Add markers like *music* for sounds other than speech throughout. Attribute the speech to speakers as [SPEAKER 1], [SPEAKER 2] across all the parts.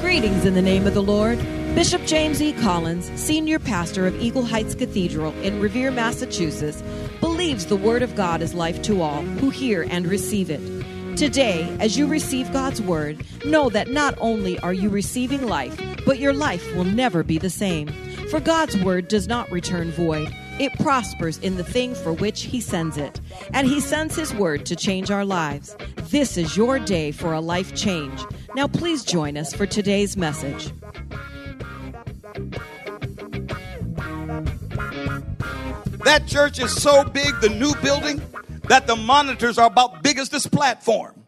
[SPEAKER 1] Greetings in the name of the Lord. Bishop James E. Collins, senior pastor of Eagle Heights Cathedral in Revere, Massachusetts, believes the Word of God is life to all who hear and receive it. Today, as you receive God's Word, know that not only are you receiving life, but your life will never be the same. For God's Word does not return void. It prospers in the thing for which He sends it. And He sends His Word to change our lives. This is your day for a life change. Now, please join us for today's message.
[SPEAKER 2] That church is so big, the new building, that the monitors are about big as this platform.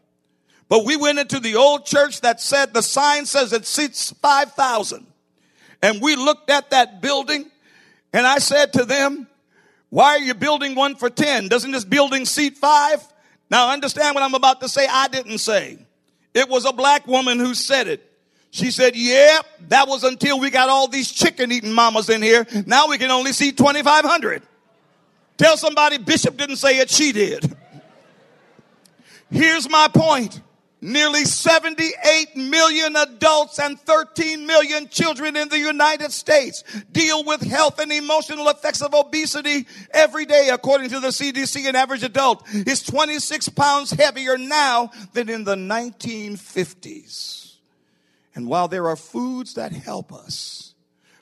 [SPEAKER 2] But we went into the old church that said the sign says it seats 5,000. And we looked at that building and I said to them, why are you building one for 10? Doesn't this building seat five? Now understand what I'm about to say. I didn't say. It was a black woman who said it. She said, yep, that was until we got all these chicken eating mamas in here. Now we can only see 2,500. Tell somebody Bishop didn't say it, she did. Here's my point. Nearly 78 million adults and 13 million children in the United States deal with health and emotional effects of obesity every day, according to the CDC. An average adult is 26 pounds heavier now than in the 1950s. And while there are foods that help us,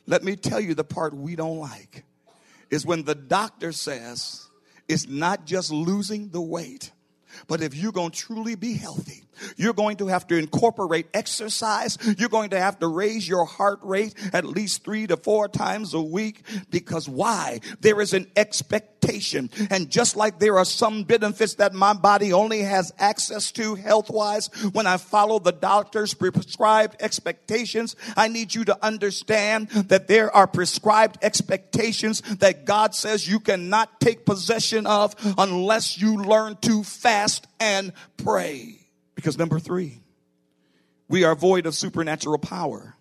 [SPEAKER 2] let me tell you the part we don't like is when the doctor says it's not just losing the weight, but if you're going to truly be healthy, you're going to have to incorporate exercise. You're going to have to raise your heart rate at least three to four times a week because why? There is an expectation. And just like there are some benefits that my body only has access to health wise, when I follow the doctor's prescribed expectations, I need you to understand that there are prescribed expectations that God says you cannot take possession of unless you learn to fast and pray. Because number three, we are void of supernatural power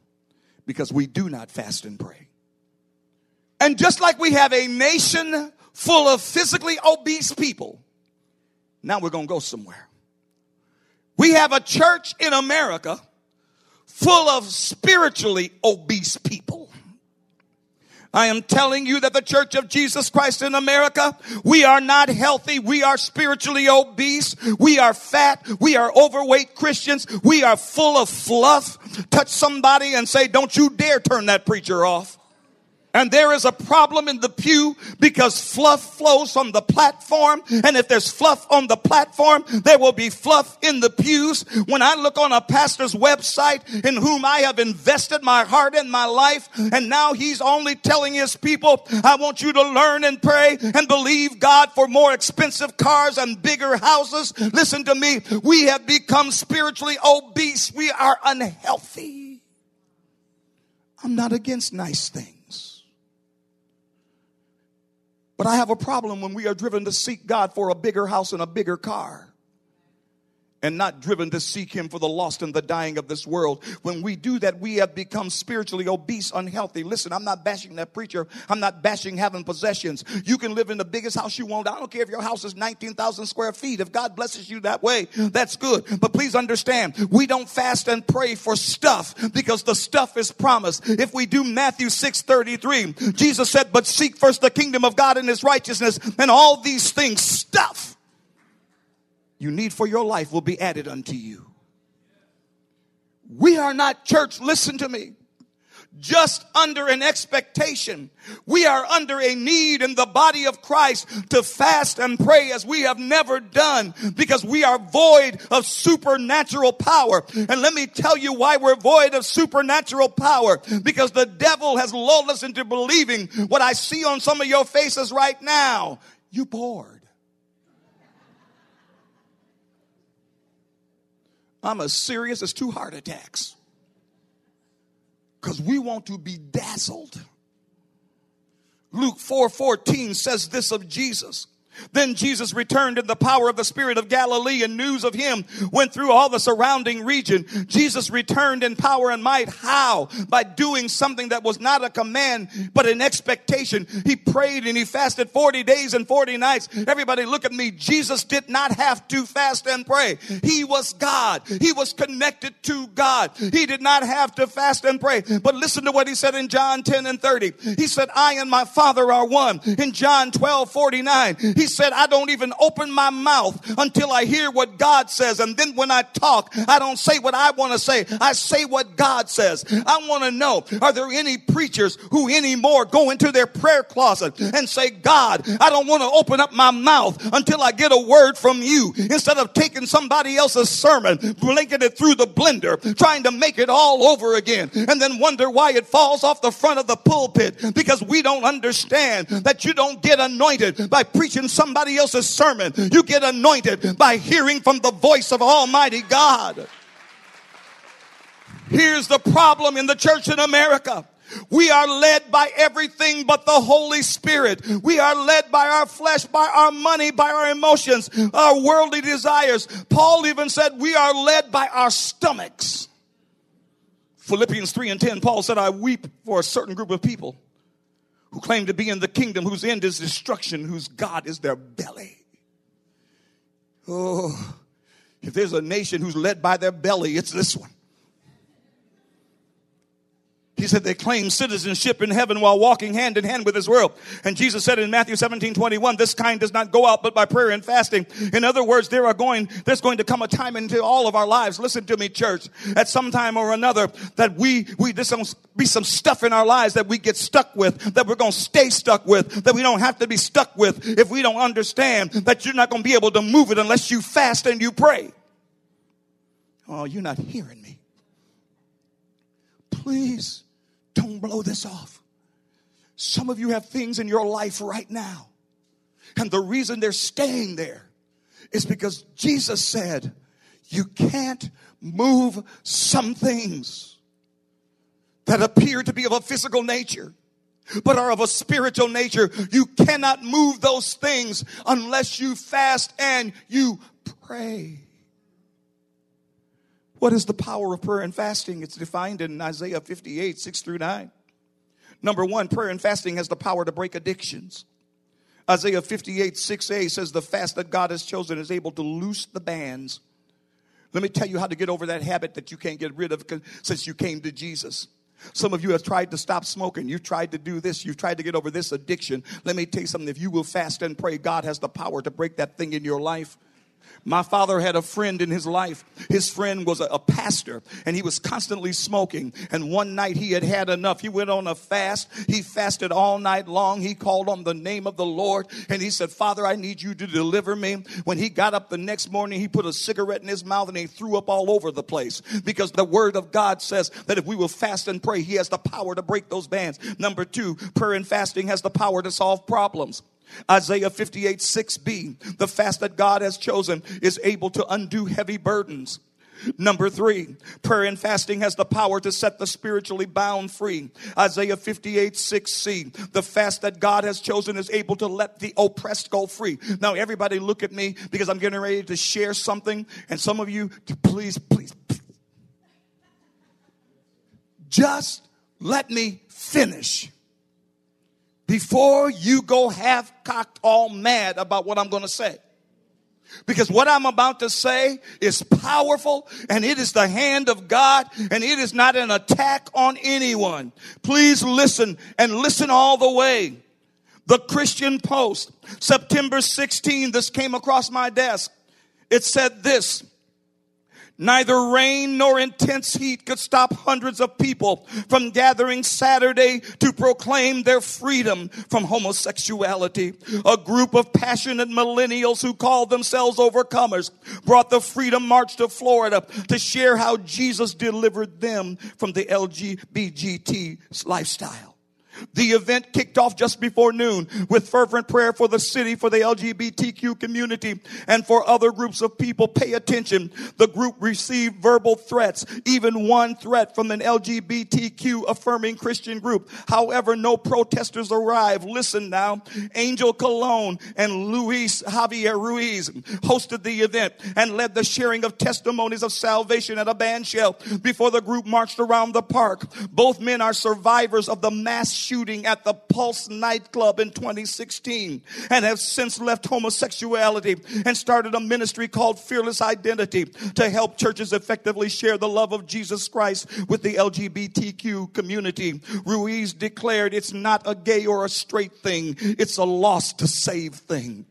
[SPEAKER 2] because we do not fast and pray. And just like we have a nation full of physically obese people, now we're going to go somewhere. We have a church in America full of spiritually obese people. I am telling you that the Church of Jesus Christ in America, we are not healthy. We are spiritually obese. We are fat. We are overweight Christians. We are full of fluff. Touch somebody and say, don't you dare turn that preacher off. And there is a problem in the pew because fluff flows from the platform. And if there's fluff on the platform, there will be fluff in the pews. When I look on a pastor's website in whom I have invested my heart and my life, and now he's only telling his people, I want you to learn and pray and believe God for more expensive cars and bigger houses. Listen to me. We have become spiritually obese. We are unhealthy. I'm not against nice things. But I have a problem when we are driven to seek God for a bigger house and a bigger car and not driven to seek him for the lost and the dying of this world. When we do that, we have become spiritually obese, unhealthy. Listen, I'm not bashing that preacher. I'm not bashing having possessions. You can live in the biggest house you want. I don't care if your house is 19,000 square feet. If God blesses you that way, that's good. But please understand, we don't fast and pray for stuff because the stuff is promised. If we do Matthew 6 33, Jesus said, but seek first the kingdom of God and his righteousness and all these things, stuff you need for your life will be added unto you. We are not church, listen to me, just under an expectation. We are under a need in the body of Christ to fast and pray as we have never done because we are void of supernatural power. And let me tell you why we're void of supernatural power because the devil has lulled us into believing what I see on some of your faces right now. You bored. I'm as serious as two heart attacks. Because we want to be dazzled. Luke 4 14 says this of Jesus. Then Jesus returned in the power of the Spirit of Galilee, and news of him went through all the surrounding region. Jesus returned in power and might. How? By doing something that was not a command, but an expectation. He prayed and he fasted 40 days and 40 nights. Everybody look at me. Jesus did not have to fast and pray. He was God. He was connected to God. He did not have to fast and pray. But listen to what he said in John 10 and 30. He said, I and my Father are one. In John 12, 49, he said, I don't even open my mouth until I hear what God says. And then when I talk, I don't say what I want to say. I say what God says. I want to know, are there any preachers who anymore go into their prayer closet and say, God, I don't want to open up my mouth until I get a word from you instead of taking somebody else's sermon, blinking it through the blender, trying to make it all over again and then wonder why it falls off the front of the pulpit because we don't understand that you don't get anointed by preaching somebody else's sermon. You get anointed by hearing from the voice of Almighty God. Here's the problem in the church in America. We are led by everything but the Holy Spirit. We are led by our flesh, by our money, by our emotions, our worldly desires. Paul even said we are led by our stomachs. Philippians 3 and 10, Paul said, I weep for a certain group of people who claim to be in the kingdom, whose end is destruction, whose God is their belly. Oh, if there's a nation who's led by their belly, it's this one. He said they claim citizenship in heaven while walking hand in hand with this world. And Jesus said in Matthew 17, 21, this kind does not go out but by prayer and fasting. In other words, there are going, there's going to come a time into all of our lives. Listen to me, church, at some time or another that we, we, there's going to be some stuff in our lives that we get stuck with, that we're going to stay stuck with, that we don't have to be stuck with if we don't understand that you're not going to be able to move it unless you fast and you pray. Oh, you're not hearing me. Please don't blow this off. Some of you have things in your life right now. And the reason they're staying there is because Jesus said, you can't move some things that appear to be of a physical nature, but are of a spiritual nature. You cannot move those things unless you fast and you pray. What is the power of prayer and fasting? It's defined in Isaiah 58, 6 through 9. Number one, prayer and fasting has the power to break addictions. Isaiah 58, 6a says, The fast that God has chosen is able to loose the bands. Let me tell you how to get over that habit that you can't get rid of since you came to Jesus. Some of you have tried to stop smoking. You've tried to do this. You've tried to get over this addiction. Let me tell you something. If you will fast and pray, God has the power to break that thing in your life. My father had a friend in his life. His friend was a, pastor and he was constantly smoking. And one night he had had enough. He went on a fast. He fasted all night long. He called on the name of the Lord and he said, Father, I need you to deliver me. When he got up the next morning, he put a cigarette in his mouth and he threw up all over the place because the word of God says that if we will fast and pray, he has the power to break those bands. Number two, prayer and fasting has the power to solve problems. Isaiah 58 6b, the fast that God has chosen is able to undo heavy burdens. Number three, prayer and fasting has the power to set the spiritually bound free. Isaiah 58 6c, the fast that God has chosen is able to let the oppressed go free. Now, everybody look at me because I'm getting ready to share something, and some of you, please, please, please just let me finish before you go half cocked all mad about what I'm going to say. Because what I'm about to say is powerful and it is the hand of God and it is not an attack on anyone. Please listen and listen all the way. The Christian Post, September 16, this came across my desk. It said this. Neither rain nor intense heat could stop hundreds of people from gathering Saturday to proclaim their freedom from homosexuality. A group of passionate millennials who called themselves overcomers brought the Freedom March to Florida to share how Jesus delivered them from the LGBT lifestyle. The event kicked off just before noon with fervent prayer for the city, for the LGBTQ community, and for other groups of people. Pay attention. The group received verbal threats, even one threat from an LGBTQ affirming Christian group. However, no protesters arrived. Listen now. Angel Colon and Luis Javier Ruiz hosted the event and led the sharing of testimonies of salvation at a band shell before the group marched around the park. Both men are survivors of the mass shooting at the Pulse nightclub in 2016 and have since left homosexuality and started a ministry called Fearless Identity to help churches effectively share the love of Jesus Christ with the LGBTQ community. Ruiz declared it's not a gay or a straight thing, it's a lost to save thing.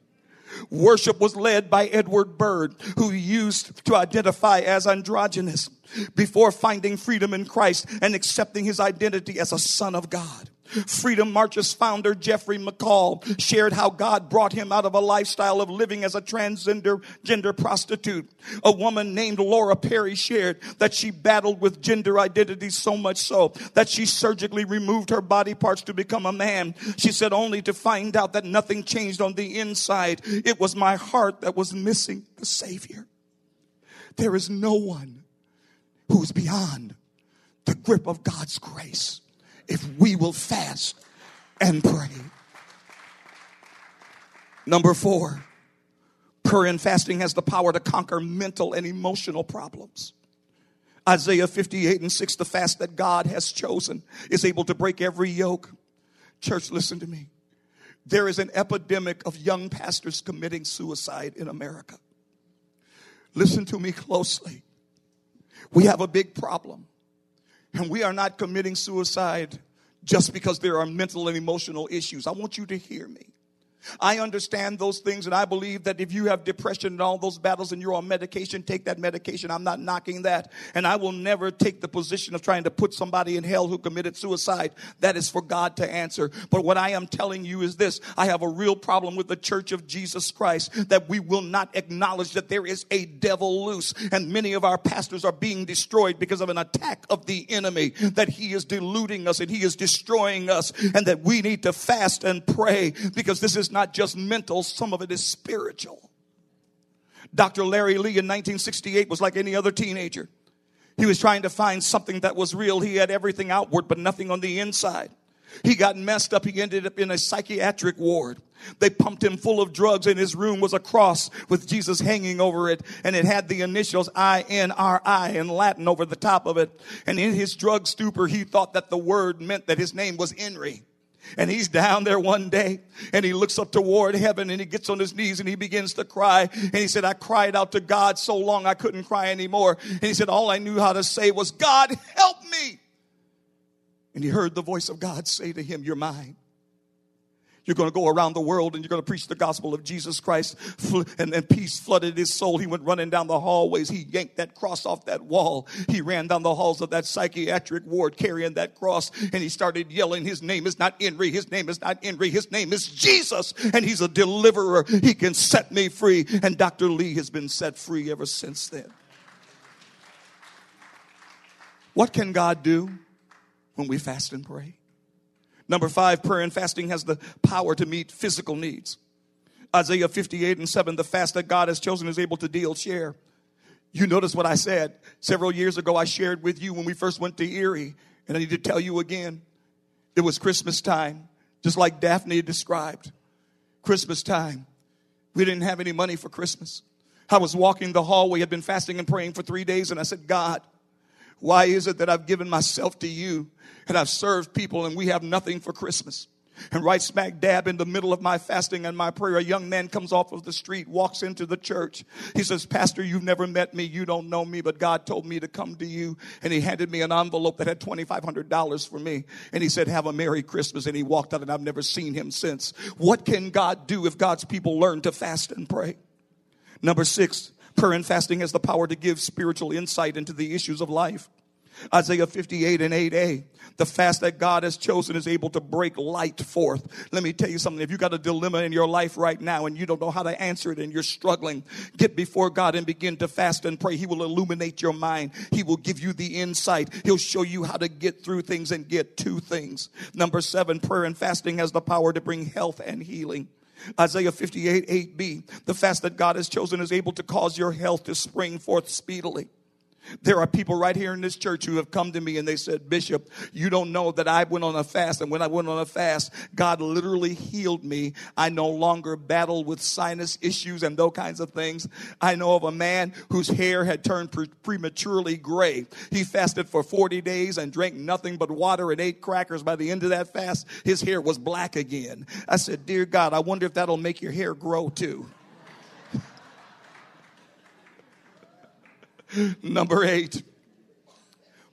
[SPEAKER 2] Worship was led by Edward Byrd, who used to identify as androgynous before finding freedom in Christ and accepting his identity as a son of God. Freedom Marches founder Jeffrey McCall shared how God brought him out of a lifestyle of living as a transgender gender prostitute. A woman named Laura Perry shared that she battled with gender identity so much so that she surgically removed her body parts to become a man. She said only to find out that nothing changed on the inside. It was my heart that was missing the Savior. There is no one who's beyond the grip of God's grace if we will fast and pray. Number four, prayer and fasting has the power to conquer mental and emotional problems. Isaiah 58 and 6, the fast that God has chosen is able to break every yoke. Church, listen to me. There is an epidemic of young pastors committing suicide in America. Listen to me closely. We have a big problem. And we are not committing suicide just because there are mental and emotional issues. I want you to hear me. I understand those things, and I believe that if you have depression and all those battles and you're on medication, take that medication. I'm not knocking that. And I will never take the position of trying to put somebody in hell who committed suicide. That is for God to answer. But what I am telling you is this I have a real problem with the church of Jesus Christ that we will not acknowledge that there is a devil loose, and many of our pastors are being destroyed because of an attack of the enemy, that he is deluding us and he is destroying us, and that we need to fast and pray because this is not just mental, some of it is spiritual. Dr. Larry Lee in 1968 was like any other teenager. He was trying to find something that was real. He had everything outward, but nothing on the inside. He got messed up. He ended up in a psychiatric ward. They pumped him full of drugs. and his room was a cross with Jesus hanging over it, and it had the initials I N R I in Latin over the top of it. And in his drug stupor, he thought that the word meant that his name was Henry. And he's down there one day and he looks up toward heaven and he gets on his knees and he begins to cry. And he said, I cried out to God so long I couldn't cry anymore. And he said, All I knew how to say was, God, help me. And he heard the voice of God say to him, You're mine. You're going to go around the world and you're going to preach the gospel of Jesus Christ. And then peace flooded his soul. He went running down the hallways. He yanked that cross off that wall. He ran down the halls of that psychiatric ward carrying that cross and he started yelling, His name is not Henry. His name is not Henry. His name is Jesus. And he's a deliverer. He can set me free. And Dr. Lee has been set free ever since then. What can God do when we fast and pray? Number five, prayer and fasting has the power to meet physical needs. Isaiah 58 and 7, the fast that God has chosen is able to deal, share. You notice what I said several years ago. I shared with you when we first went to Erie, and I need to tell you again. It was Christmas time, just like Daphne described. Christmas time. We didn't have any money for Christmas. I was walking the hallway, had been fasting and praying for three days, and I said, God, why is it that I've given myself to you and I've served people and we have nothing for Christmas? And right smack dab in the middle of my fasting and my prayer, a young man comes off of the street, walks into the church. He says, Pastor, you've never met me. You don't know me, but God told me to come to you. And he handed me an envelope that had $2,500 for me. And he said, Have a Merry Christmas. And he walked out, and I've never seen him since. What can God do if God's people learn to fast and pray? Number six, prayer and fasting has the power to give spiritual insight into the issues of life. Isaiah 58 and 8a. The fast that God has chosen is able to break light forth. Let me tell you something. If you got a dilemma in your life right now and you don't know how to answer it and you're struggling, get before God and begin to fast and pray. He will illuminate your mind. He will give you the insight. He'll show you how to get through things and get to things. Number seven, prayer and fasting has the power to bring health and healing. Isaiah 58, 8b. The fast that God has chosen is able to cause your health to spring forth speedily. There are people right here in this church who have come to me and they said, Bishop, you don't know that I went on a fast. And when I went on a fast, God literally healed me. I no longer battle with sinus issues and those kinds of things. I know of a man whose hair had turned pre- prematurely gray. He fasted for 40 days and drank nothing but water and ate crackers. By the end of that fast, his hair was black again. I said, Dear God, I wonder if that'll make your hair grow too. *laughs* Number eight,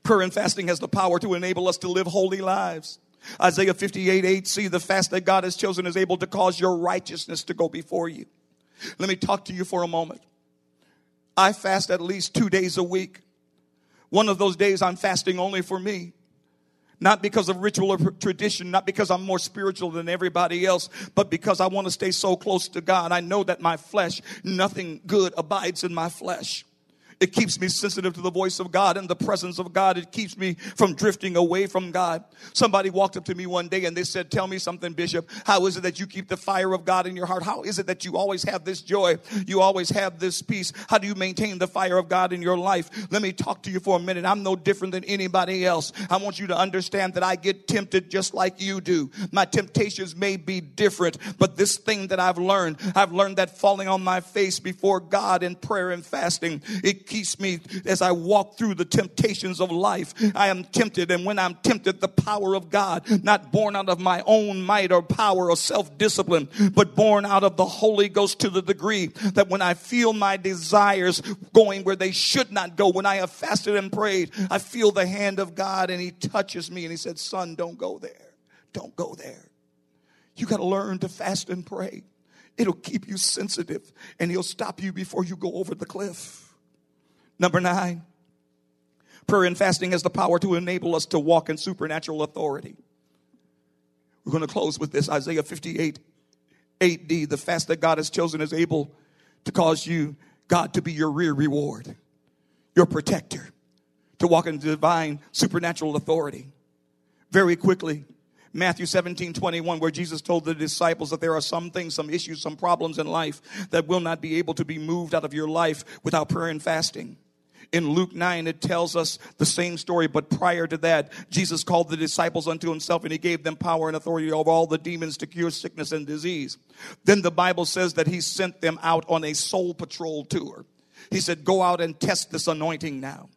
[SPEAKER 2] prayer and fasting has the power to enable us to live holy lives. Isaiah 58 8, see the fast that God has chosen is able to cause your righteousness to go before you. Let me talk to you for a moment. I fast at least two days a week. One of those days I'm fasting only for me. Not because of ritual or tradition, not because I'm more spiritual than everybody else, but because I want to stay so close to God. I know that my flesh, nothing good abides in my flesh. It keeps me sensitive to the voice of God and the presence of God. It keeps me from drifting away from God. Somebody walked up to me one day and they said, Tell me something, Bishop. How is it that you keep the fire of God in your heart? How is it that you always have this joy? You always have this peace? How do you maintain the fire of God in your life? Let me talk to you for a minute. I'm no different than anybody else. I want you to understand that I get tempted just like you do. My temptations may be different, but this thing that I've learned, I've learned that falling on my face before God in prayer and fasting, it keeps me as I walk through the temptations of life. I am tempted, and when I'm tempted, the power of God, not born out of my own might or power or self discipline, but born out of the Holy Ghost to the degree that when I feel my desires going where they should not go, when I have fasted and prayed, I feel the hand of God and He touches me and He said, Son, don't go there. Don't go there. You got to learn to fast and pray. It'll keep you sensitive and He'll stop you before you go over the cliff. Number nine, prayer and fasting has the power to enable us to walk in supernatural authority. We're going to close with this Isaiah 58 8d. The fast that God has chosen is able to cause you, God, to be your rear reward, your protector, to walk in divine supernatural authority. Very quickly, Matthew 17, 21, where Jesus told the disciples that there are some things, some issues, some problems in life that will not be able to be moved out of your life without prayer and fasting in Luke 9, it tells us the same story, but prior to that, Jesus called the disciples unto himself and he gave them power and authority over all the demons to cure sickness and disease. Then the Bible says that he sent them out on a soul patrol tour. He said, Go out and test this anointing now.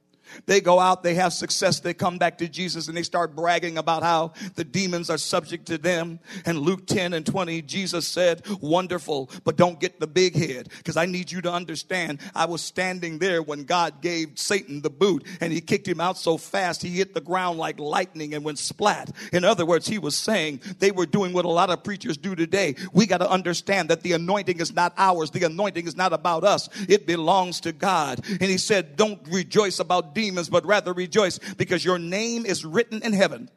[SPEAKER 2] They go out, they have success, they come back to Jesus and they start bragging about how the demons are subject to them. And Luke 10 and 20, Jesus said, Wonderful, but don't get the big head because I need you to understand. I was standing there when God gave Satan the boot and he kicked him out so fast he hit the ground like lightning and went splat. In other words, he was saying they were doing what a lot of preachers do today. We got to understand that the anointing is not ours, the anointing is not about us, it belongs to God. And he said, Don't rejoice about demons, but rather rejoice because your name is written in heaven.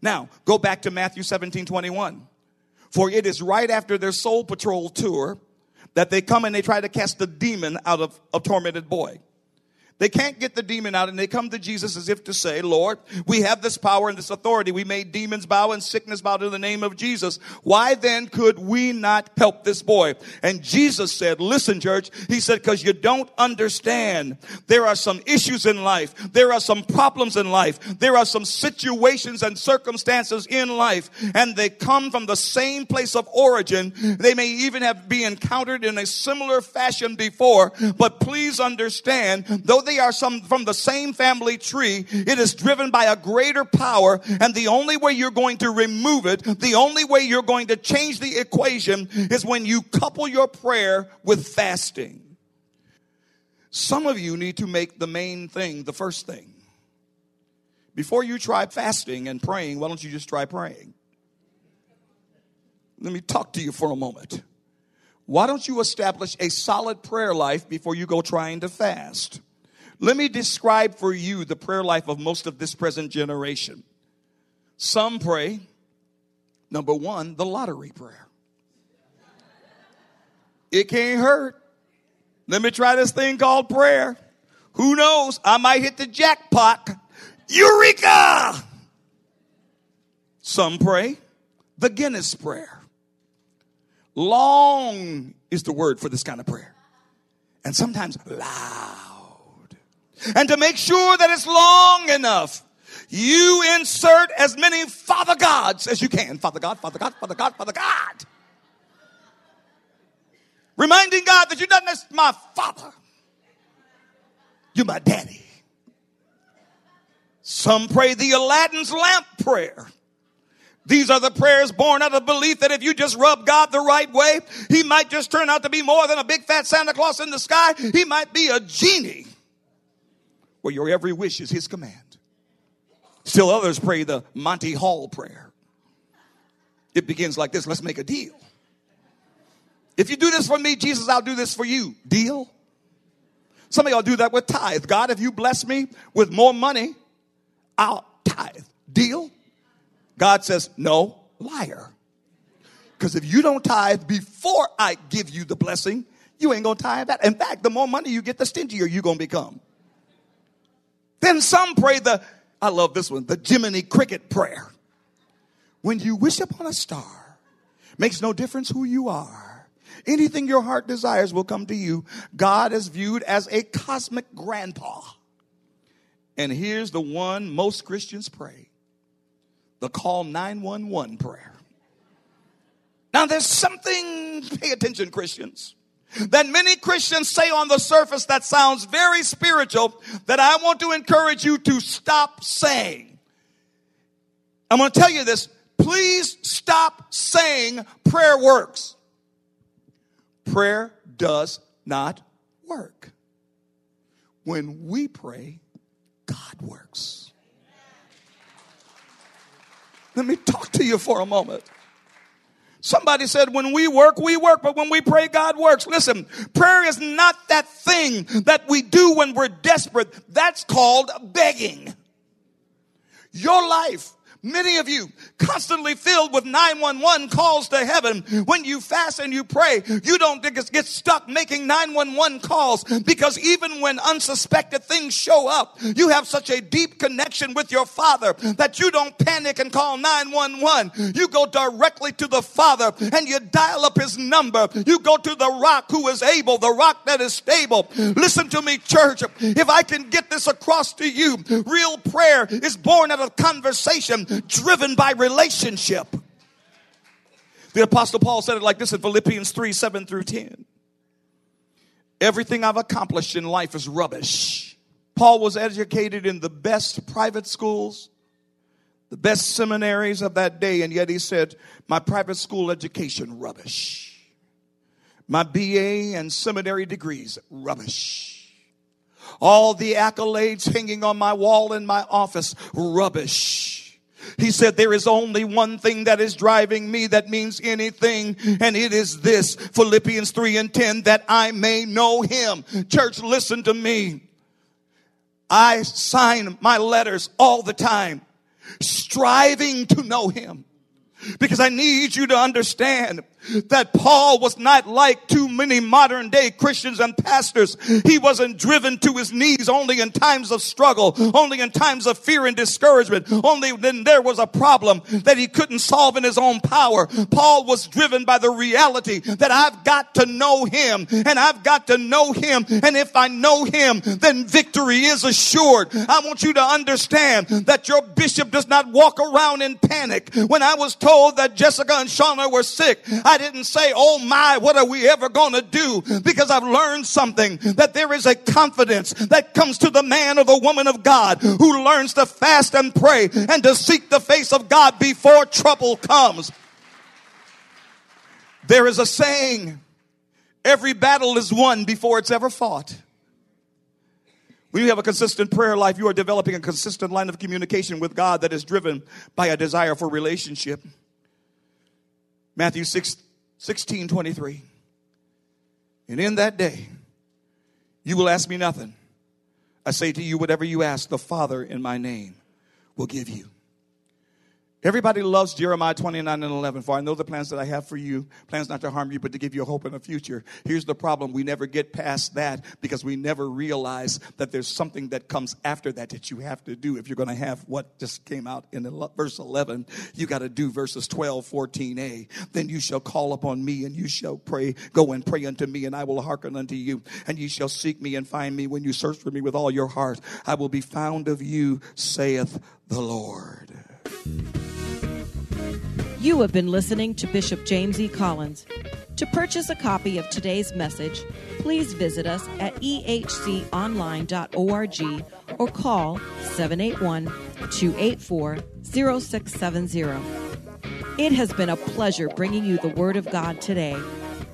[SPEAKER 2] Now, go back to Matthew 17 21. For it is right after their soul patrol tour that they come and they try to cast the demon out of a tormented boy. They can't get the demon out and they come to Jesus as if to say, Lord, we have this power and this authority. We made demons bow and sickness bow to the name of Jesus. Why then could we not help this boy? And Jesus said, listen, church, he said, because you don't understand. There are some issues in life. There are some problems in life. There are some situations and circumstances in life and they come from the same place of origin. They may even have been encountered in a similar fashion before, but please understand, though they are some from the same family tree, it is driven by a greater power. And the only way you're going to remove it, the only way you're going to change the equation is when you couple your prayer with fasting. Some of you need to make the main thing the first thing. Before you try fasting and praying, why don't you just try praying? Let me talk to you for a moment. Why don't you establish a solid prayer life before you go trying to fast? Let me describe for you the prayer life of most of this present generation. Some pray, number one, the lottery prayer. It can't hurt. Let me try this thing called prayer. Who knows? I might hit the jackpot. Eureka! Some pray the Guinness prayer. Long is the word for this kind of prayer. And sometimes loud. And to make sure that it's long enough, you insert as many Father Gods as you can. Father God, Father God, Father God, Father God. Reminding God that you're not just my Father, you're my daddy. Some pray the Aladdin's lamp prayer. These are the prayers born out of belief that if you just rub God the right way, He might just turn out to be more than a big fat Santa Claus in the sky. He might be a genie where your every wish is His command. Still others pray the Monty Hall prayer. It begins like this let's make a deal. If you do this for me, Jesus, I'll do this for you. Deal? Some of y'all do that with tithe. God, if you bless me with more money, I'll tithe. Deal? God says, no, liar. Because if you don't tithe before I give you the blessing, you ain't gonna tithe that. In fact, the more money you get, the stingier you're gonna become. Then some pray the, I love this one, the Jiminy Cricket prayer. When you wish upon a star, makes no difference who you are. Anything your heart desires will come to you. God is viewed as a cosmic grandpa. And here's the one most Christians pray the call 911 prayer. Now, there's something, pay attention, Christians, that many Christians say on the surface that sounds very spiritual that I want to encourage you to stop saying. I'm going to tell you this. Please stop saying prayer works. Prayer does not work. When we pray, God works. Let me talk to you for a moment. Somebody said, when we work, we work, but when we pray, God works. Listen, prayer is not that thing that we do when we're desperate. That's called begging. Your life Many of you constantly filled with 911 calls to heaven. When you fast and you pray, you don't get stuck making 911 calls because even when unsuspected things show up, you have such a deep connection with your father that you don't panic and call 911. You go directly to the father and you dial up his number. You go to the rock who is able, the rock that is stable. Listen to me, church. If I can get this across to you, real prayer is born out of conversation driven by relationship. The Apostle Paul said it like this in Philippians 3 7 through 10. Everything I've accomplished in life is rubbish. Paul was educated in the best private schools, the best seminaries of that day, and yet he said, My private school education, rubbish. My BA and seminary degrees, rubbish. All the accolades hanging on my wall in my office, rubbish. He said, There is only one thing that is driving me that means anything, and it is this Philippians 3 and 10 that I may know him. Church, listen to me. I sign my letters all the time, striving to know him. Because I need you to understand that Paul was not like too many modern day Christians and pastors. He wasn't driven to his knees only in times of struggle, only in times of fear and discouragement, only when there was a problem that he couldn't solve in his own power. Paul was driven by the reality that I've got to know him and I've got to know him. And if I know him, then victory is assured. I want you to understand that your bishop does not walk around in panic. When I was told that Jessica and Shauna were sick, I I didn't say, oh my, what are we ever going to do? Because I've learned something that there is a confidence that comes to the man or the woman of God who learns to fast and pray and to seek the face of God before trouble comes. There is a saying, every battle is won before it's ever fought. When you have a consistent prayer life, you are developing a consistent line of communication with God that is driven by a desire for relationship. Matthew 6, 16 23. And in that day, you will ask me nothing. I say to you, whatever you ask the Father in my name will give you. Everybody loves Jeremiah 29 and 11. For I know the plans that I have for you, plans not to harm you, but to give you hope and a future. Here's the problem. We never get past that because we never realize that there's something that comes after that that you have to do. If you're going to have what just came out in verse 11, you got to do verses 12, 14a. Then you shall call upon me and you shall pray. Go and pray unto me and I will hearken unto you. And you shall seek me and find me when you search for me with all your heart. I will be found of you, saith the Lord.
[SPEAKER 1] You have been listening to Bishop James E. Collins. To purchase a copy of today's message, please visit us at ehconline.org or call 781 284 0670. It has been a pleasure bringing you the Word of God today.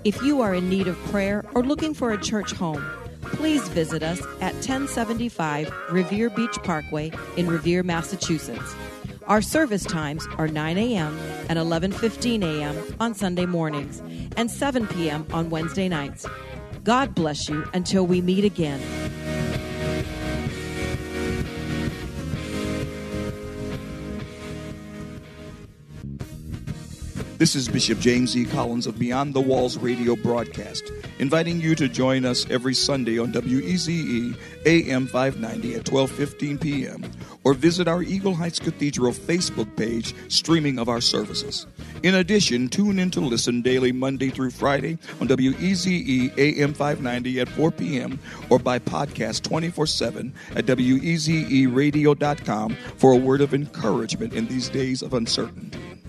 [SPEAKER 1] If you are in need of prayer or looking for a church home, please visit us at 1075 Revere Beach Parkway in Revere, Massachusetts. Our service times are 9 a.m. and 11:15 a.m. on Sunday mornings and 7 p.m. on Wednesday nights. God bless you until we meet again.
[SPEAKER 2] This is Bishop James E. Collins of Beyond the Walls radio broadcast, inviting you to join us every Sunday on WEZE AM 590 at 12:15 p.m. or visit our Eagle Heights Cathedral Facebook page streaming of our services. In addition, tune in to listen daily Monday through Friday on WEZE AM 590 at 4 p.m. or by podcast 24/7 at wezeradio.com for a word of encouragement in these days of uncertainty.